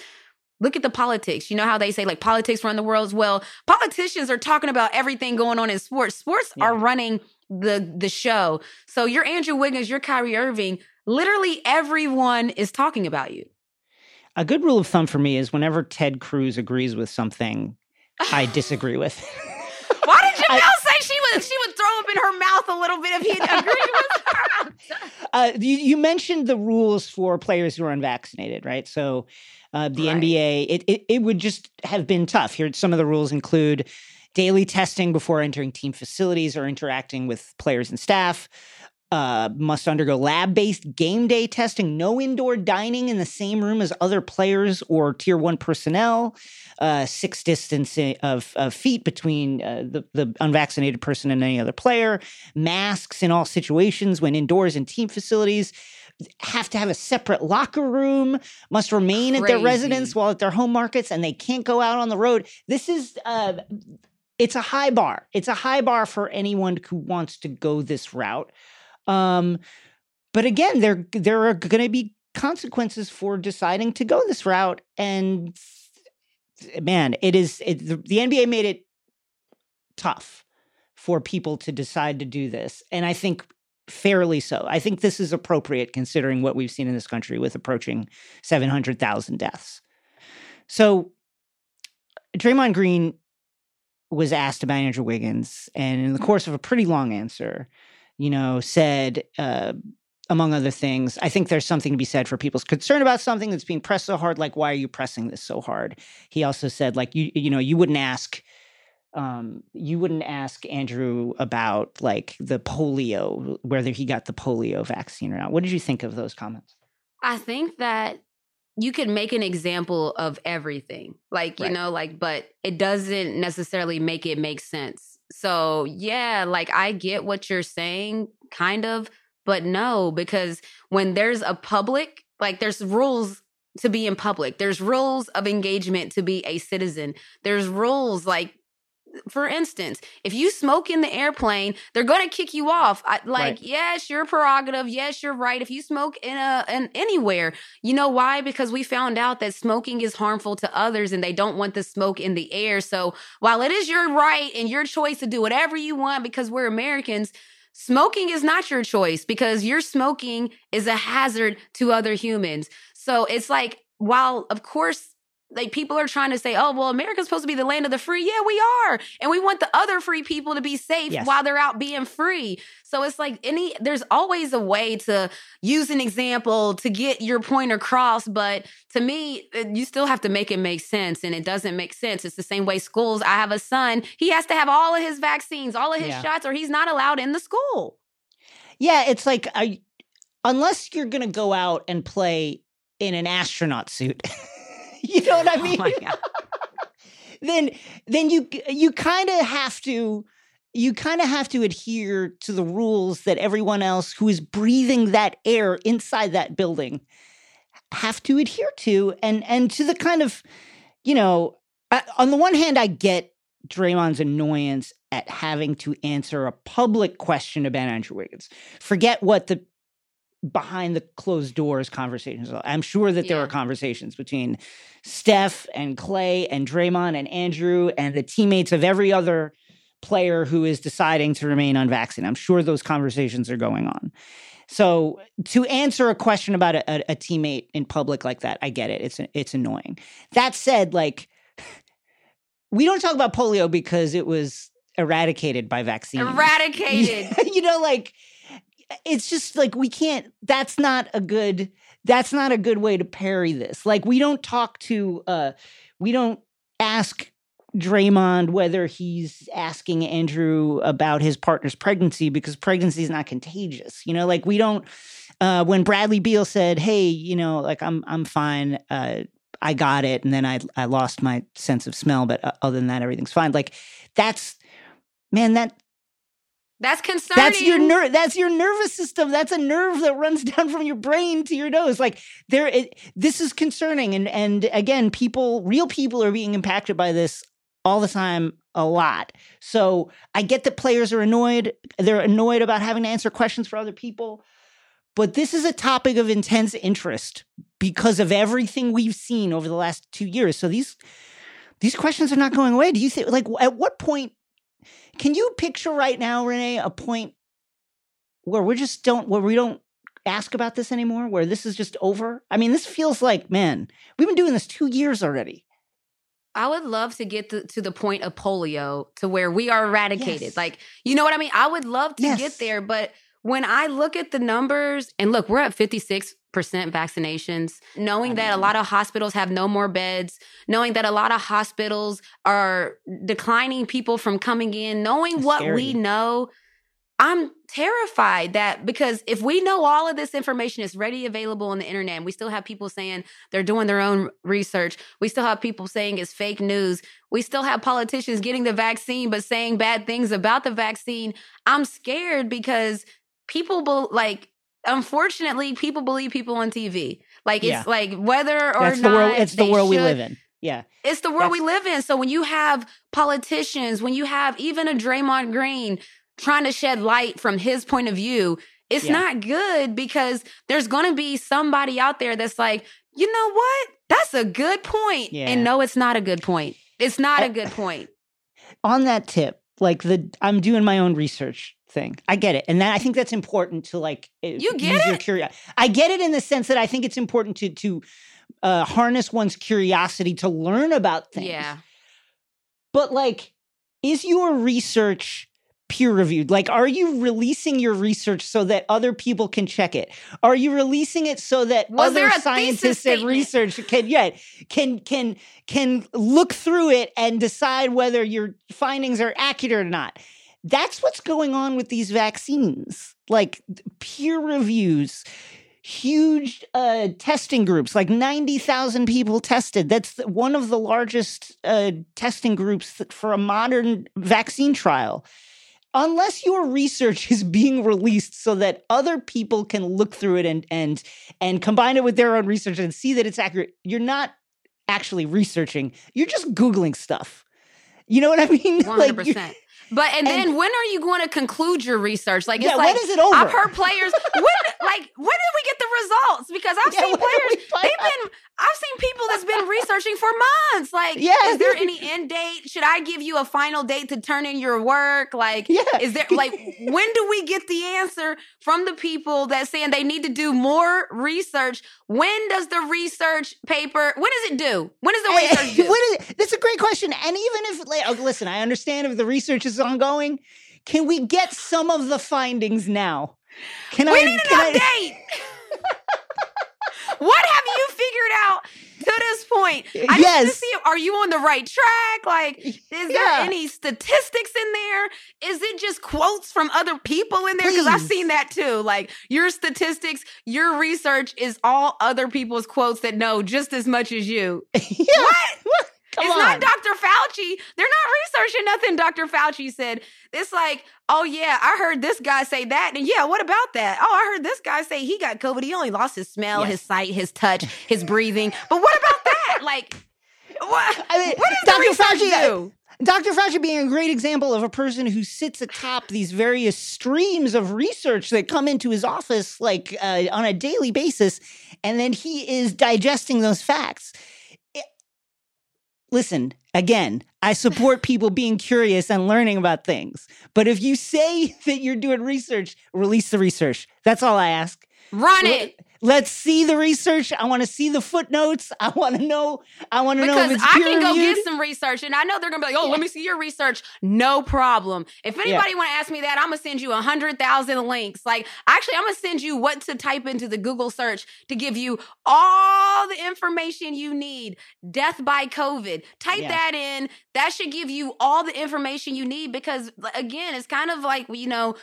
Look at the politics. You know how they say like politics run the world. Well, politicians are talking about everything going on in sports. Sports are running the the show. So you're Andrew Wiggins, you're Kyrie Irving. Literally everyone is talking about you. A good rule of thumb for me is whenever Ted Cruz agrees with something, I disagree with. Why did Jemele say she would she would throw up in her mouth a little bit if he agreed with her? Uh, you, you mentioned the rules for players who are unvaccinated, right? So uh, the Right. NBA, it, it it would just have been tough. Here, some of the rules include daily testing before entering team facilities or interacting with players and staff. Uh, must undergo lab-based game day testing. No indoor dining in the same room as other players or tier one personnel. Uh, six distance of, of feet between uh, the, the unvaccinated person and any other player. Masks in all situations when indoors in team facilities. Have to have a separate locker room. Must remain at their residence while at their home markets, and they can't go out on the road. This is uh, it's a high bar. It's a high bar for anyone who wants to go this route. Um, but again, there there are going to be consequences for deciding to go this route, and man, it is it, the, the NBA made it tough for people to decide to do this, and I think fairly so. I think this is appropriate considering what we've seen in this country with approaching seven hundred thousand deaths. So, Draymond Green was asked about Andrew Wiggins, and in the course of a pretty long answer, you know, said, uh, among other things, I think there's something to be said for people's concern about something that's being pressed so hard. Like, why are you pressing this so hard? He also said, like, you, you know, you wouldn't ask, um, you wouldn't ask Andrew about like the polio, whether he got the polio vaccine or not. What did you think of those comments? I think that you can make an example of everything. Like, you Right. know, like, but it doesn't necessarily make it make sense. So, yeah, like I get what you're saying, kind of, but no, because when there's a public, like, there's rules to be in public, there's rules of engagement to be a citizen, there's rules like, for instance, if you smoke in the airplane, they're going to kick you off. I, like, Right. yes, your prerogative. Yes, you're right. If you smoke in a in anywhere, you know why? Because we found out that smoking is harmful to others, and they don't want the smoke in the air. So while it is your right and your choice to do whatever you want, because we're Americans. Smoking is not your choice because your smoking is a hazard to other humans. So it's like, while of course like people are trying to say, oh, well, America's supposed to be the land of the free. Yeah, we are. And we want the other free people to be safe Yes. while they're out being free. So it's like any, there's always a way to use an example to get your point across. But to me, you still have to make it make sense. And it doesn't make sense. It's the same way schools, I have a son, he has to have all of his vaccines, all of his Yeah. shots, or he's not allowed in the school. Yeah, it's like I, unless you're going to go out and play in an astronaut suit. you know what I mean? Oh my God. then then you you kind of have to you kind of have to adhere to the rules that everyone else who is breathing that air inside that building have to adhere to and and to the kind of you know I, on the one hand I get Draymond's annoyance at having to answer a public question about Andrew Wiggins. Forget what the behind the closed doors conversations. I'm sure that there Yeah. are conversations between Steph and Clay and Draymond and Andrew and the teammates of every other player who is deciding to remain unvaccinated. I'm sure those conversations are going on. So to answer a question about a, a, a teammate in public like that, I get it. It's it's annoying. That said, like we don't talk about polio because it was eradicated by vaccine. Eradicated. you know, like it's just like we can't. That's not a good. That's not a good way to parry this. Like we don't talk to. uh We don't ask Draymond whether he's asking Andrew about his partner's pregnancy because pregnancy is not contagious. You know, like we don't. Uh, when Bradley Beal said, "Hey, you know, like I'm I'm fine," uh, I got it, and then I I lost my sense of smell, but uh, other than that, everything's fine. Like that's man, that that's concerning. that's your nerve. That's your nervous system. That's a nerve that runs down from your brain to your nose. Like there, it, this is concerning, and and again, people, real people, are being impacted by this all the time a lot. So I get that players are annoyed. They're annoyed about having to answer questions for other people. But this is a topic of intense interest because of everything we've seen over the last two years. So these these questions are not going away. Do you think like at what point can you picture right now, Renee, a point where we just don't where we don't ask about this anymore, where this is just over? I mean, this feels like, man, we've been doing this two years already. I would love to get to, to the point of polio to where we are eradicated. Yes. Like, you know what I mean? I would love to Yes. get there, but when I look at the numbers and look, we're at 56% vaccinations, knowing that a lot of hospitals have no more beds, knowing that a lot of hospitals are declining people from coming in, knowing what scary. we know, I'm terrified that because if we know all of this information is ready available on the internet, and we still have people saying they're doing their own research, we still have people saying it's fake news, we still have politicians getting the vaccine but saying bad things about the vaccine. I'm scared because people be, like unfortunately people believe people on TV. Like it's Yeah. like whether or That's not the world. It's the world we live in. Yeah. it's the world we live in. So when you have politicians, when you have even a Draymond Green trying to shed light from his point of view, it's Yeah. not good because there's going to be somebody out there that's like, you know what? That's a good point. Yeah. And no, it's not a good point. It's not I- a good point. on that tip, like the I'm doing my own research thing. I get it, and that I think that's important to like eh, You get use your it? curio- I get it in the sense that I think it's important to to uh, harness one's curiosity to learn about things. Yeah. But like, is your research peer reviewed? Like, are you releasing your research so that other people can check it? Are you releasing it so that Was other scientists and research can yeah can can can look through it and decide whether your findings are accurate or not? That's what's going on with these vaccines. Like peer reviews, huge uh, testing groups, like 90,000 people tested. That's one of the largest uh, testing groups for a modern vaccine trial. Unless your research is being released so that other people can look through it and and and combine it with their own research and see that it's accurate, you're not actually researching. You're just googling stuff. You know what I mean? Hundred you- percent. But and, then when are you going to conclude your research? Like it's Yeah, like when is it over? I've heard players when like when did we get the results? Because I've Yeah, seen do players they've been I've seen people that's been researching for months. Like, Yeah. is there any end date? Should I give you a final date to turn in your work? Like, Yeah. is there like when do we get the answer from the people that saying they need to do more research? When does the research paper when does it due? When does the Hey, research due? what is, that's a great question. And even if, like, oh, listen, I understand if the research is ongoing. Can we get some of the findings now? Can We I? need an update. what have you figured out to this point? I need Yes. to see are you on the right track? Like, is there any statistics in there? Is it just quotes from other people in there? Because I've seen that too. Like your statistics, your research is all other people's quotes that know just as much as you. yeah. What? Come it's on. not Dr. Fauci. They're not researching nothing Dr. Fauci said. It's like, oh yeah, I heard this guy say that. And yeah, what about that? Oh, I heard this guy say he got COVID. He only lost his smell, Yes. his sight, his touch, his breathing. But what about that? Like, what? I mean, what does Dr. Fauci- do? Dr. Fauci being a great example of a person who sits atop these various streams of research that come into his office like uh, on a daily basis, and then he is digesting those facts. Listen, again, I support people being curious and learning about things. But if you say that you're doing research, release the research. That's all I ask. Run it. Let's see the research. I want to see the footnotes. I want to know. I want to know if Because it's I can go reviewed. get some research, and I know they're gonna be like, "Oh, let me see your research." No problem. If anybody want to ask me that, I'm gonna send you a hundred thousand links. Like, actually, I'm gonna send you what to type into the Google search to give you all the information you need. Death by COVID. Type Yeah. that in. That should give you all the information you need because, again, it's kind of like you know.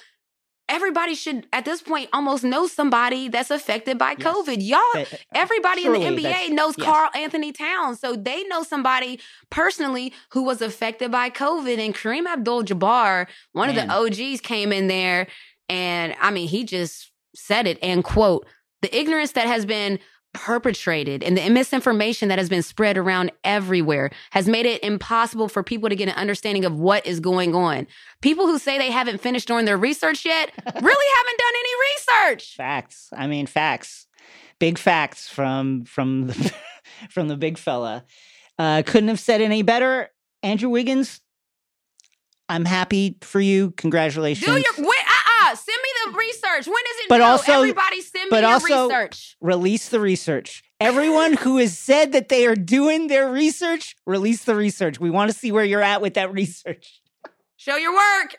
Everybody should, at this point, almost know somebody that's affected by Yes. COVID. Y'all, Everybody in the NBA knows yes. Karl-Anthony Towns, so they know somebody personally who was affected by COVID. And Kareem Abdul-Jabbar, one Man. of the OGs, came in there, and I mean, he just said it and quote the ignorance that has been perpetrated and the misinformation that has been spread around everywhere has made it impossible for people to get an understanding of what is going on. People who say they haven't finished doing their research yet really haven't done any research. Facts. I mean, facts. Big facts from from the from the big fella. Uh, couldn't have said any better. Andrew Wiggins, I'm happy for you. Congratulations. Do your. Send research. When is it But due? also- Everybody send me but your also- research. release the research. Everyone who has said that they are doing their research, release the research. We want to see where you're at with that research. Show your work.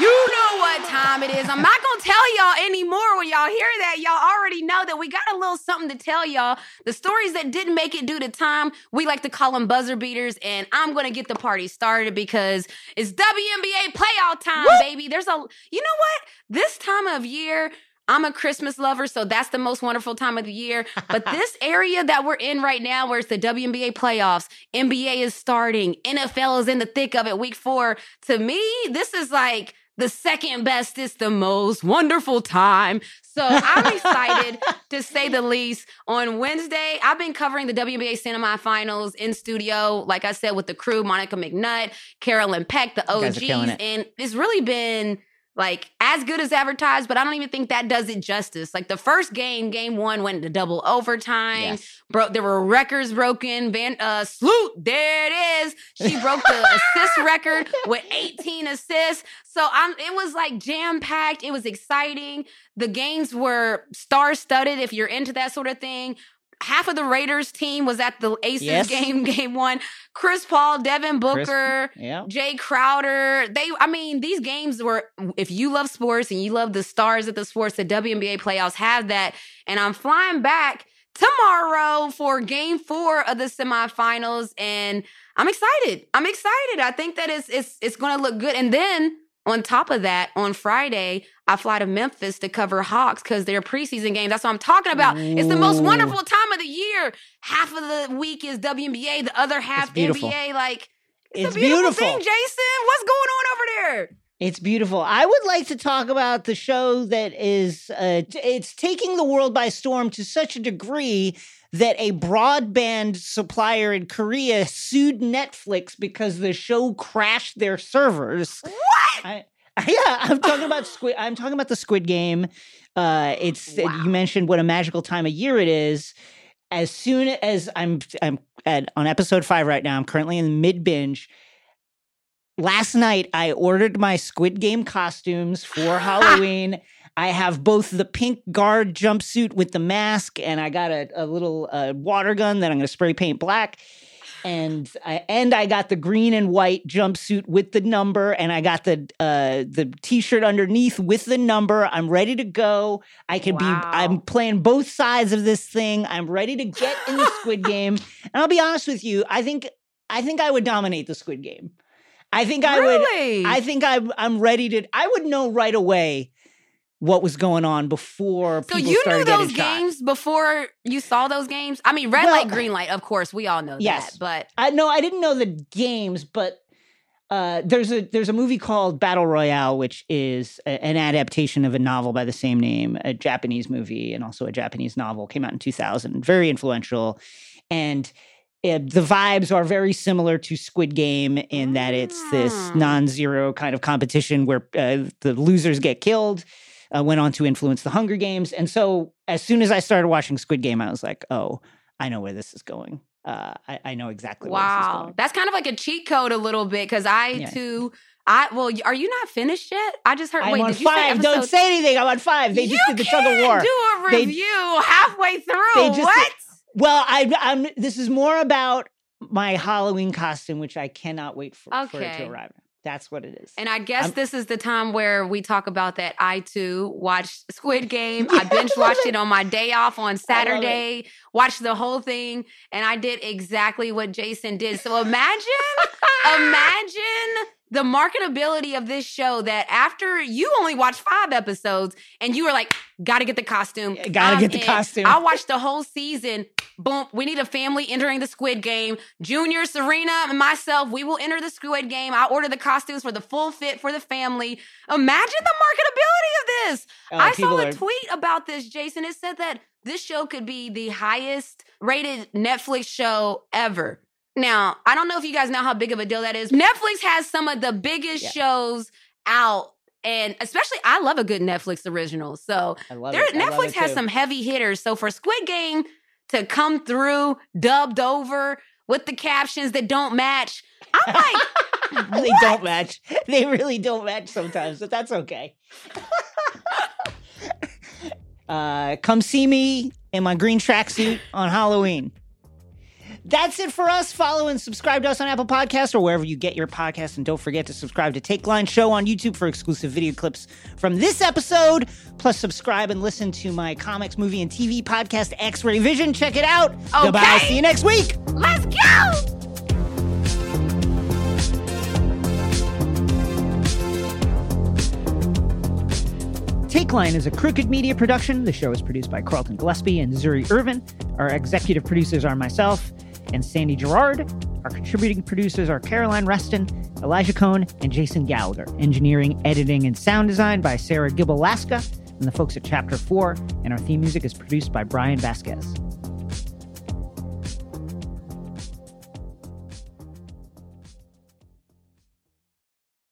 You know what time it is. I'm not gonna tell y'all anymore when y'all hear that. Y'all already know that we got a little something to tell y'all. The stories that didn't make it due to time, we like to call them buzzer beaters. And I'm gonna get the party started because it's WNBA playoff time, baby. There's a you know what? This time of year, I'm a Christmas lover, so that's the most wonderful time of the year. But this area that we're in right now, where it's the WNBA playoffs, NBA is starting, NFL is in the thick of it, week four. To me, this is like the second best, is the most wonderful time. So I'm excited to say the least. On Wednesday, I've been covering the WNBA semifinals in studio, like I said, with the crew, Monica McNutt, Carolyn Peck, the You guys are OGs, and it's really been like as good as advertised, but I don't even think that does it justice. Like the first game, game one went into double overtime. Yes. Bro, there were records broken. Van uh Sloot, there it is. She broke the assist record with 18 assists. So I'm it was like jam-packed. It was exciting. The games were star-studded if you're into that sort of thing. Half of the Raiders team was at the Aces Yes. game, game one. Chris Paul, Devin Chris- Booker, Yeah. Jae Crowder. They, I mean, these games were, if you love sports and you love the stars of the sports, the WNBA playoffs have that. And I'm flying back tomorrow for game four of the semifinals. And I'm excited. I'm excited. I think that it's, it's, it's going to look good. And then on top of that, on Friday, I fly to Memphis to cover Hawks because they're preseason games. That's what I'm talking about. It's the most wonderful time of the year. Half of the week is WNBA, the other half. NBA. Like, it's, It's a beautiful, beautiful. thing, Jason. What's going on over there? It's beautiful. I would like to talk about the show that is uh, it's taking the world by storm to such a degree that a broadband supplier in Korea sued Netflix because the show crashed their servers. What? I, yeah, I'm talking about Squid. I'm talking about the Squid Game. Uh, it's Wow. you mentioned what a magical time of year it is. As soon as I'm I'm at on episode five right now, I'm currently in mid binge. Last night, I ordered my Squid Game costumes for Halloween. I have both the pink guard jumpsuit with the mask, and I got a, a little uh, water gun that I'm going to spray paint black. And I and I got the green and white jumpsuit with the number, and I got the uh, the t-shirt underneath with the number. I'm ready to go. I can be. I'm playing both sides of this thing. I'm ready to get in the Squid Game. And I'll be honest with you. I think I think I would dominate the Squid Game. I think I would. really? I think I'm I'm ready to. I would know right away what was going on before so people you started knew those shot. games before you saw those games? I mean, red Well- light, green light. Of course, we all know Yes. that. But I no, I didn't know the games, but uh, there's a there's a movie called Battle Royale, which is a- an adaptation of a novel by the same name, a Japanese movie, and also a Japanese novel. Came out in 2000, very influential, and. Uh, the vibes are very similar to Squid Game in that it's this Ah. non-zero kind of competition where uh, the losers get killed. uh, went on to influence the Hunger Games. And so as soon as I started watching Squid Game, I was like, oh, I know where this is going. Uh, I, I know exactly where this is Wow. That's kind of like a cheat code a little bit because I Yeah. too. I well, are you not finished yet? I just heard. I'm wait, on did you say five. Don't say anything. I'm on five. They just did the tug of war. Do a They- review halfway through. they just did- what? Well, I, I'm. This is more about my Halloween costume, which I cannot wait for, for it to arrive. That's what it is. And I guess I'm- this is the time where we talk about that. I too watched Squid Game. I binge watched it on my day off on Saturday, watched the whole thing, and I did exactly what Jason did. So imagine, imagine the marketability of this show that after you only watched five episodes and you were like, gotta get the costume. gotta I'm get the in." costume. I watched the whole season. Boom, we need a family entering the Squid Game. Junior, Serena, and myself, we will enter the Squid Game. I order the costumes for the full fit for the family. Imagine the marketability of this. Uh, I saw a are- tweet about this, Jason. It said that this show could be the highest rated Netflix show ever. Now, I don't know if you guys know how big of a deal that is. Netflix has some of the biggest Yeah. shows out. And especially, I love a good Netflix original. So there, it. I love Netflix has some heavy hitters. So for Squid Game to come through dubbed over with the captions that don't match, I'm like, they what? don't match. They really don't match sometimes, but that's okay. uh, come see me in my green tracksuit on Halloween. That's it for us. Follow and subscribe to us on Apple Podcasts or wherever you get your podcasts. And don't forget to subscribe to Takeline Show on YouTube for exclusive video clips from this episode. Plus, subscribe and listen to my comics, movie, and TV podcast, X Ray Vision. Check it out. Goodbye. Okay. See you next week. let's go. Takeline is a crooked media production. The show is produced by Carlton Gillespie and Zuri Irvin. Our executive producers are myself and Sandy Girard. Our contributing producers are Caroline Reston, Elijah Cohn, and Jason Gallagher. Engineering, editing, and sound design by Sarah Gibalaska and the folks at Chapter 4. And our theme music is produced by Brian Vasquez.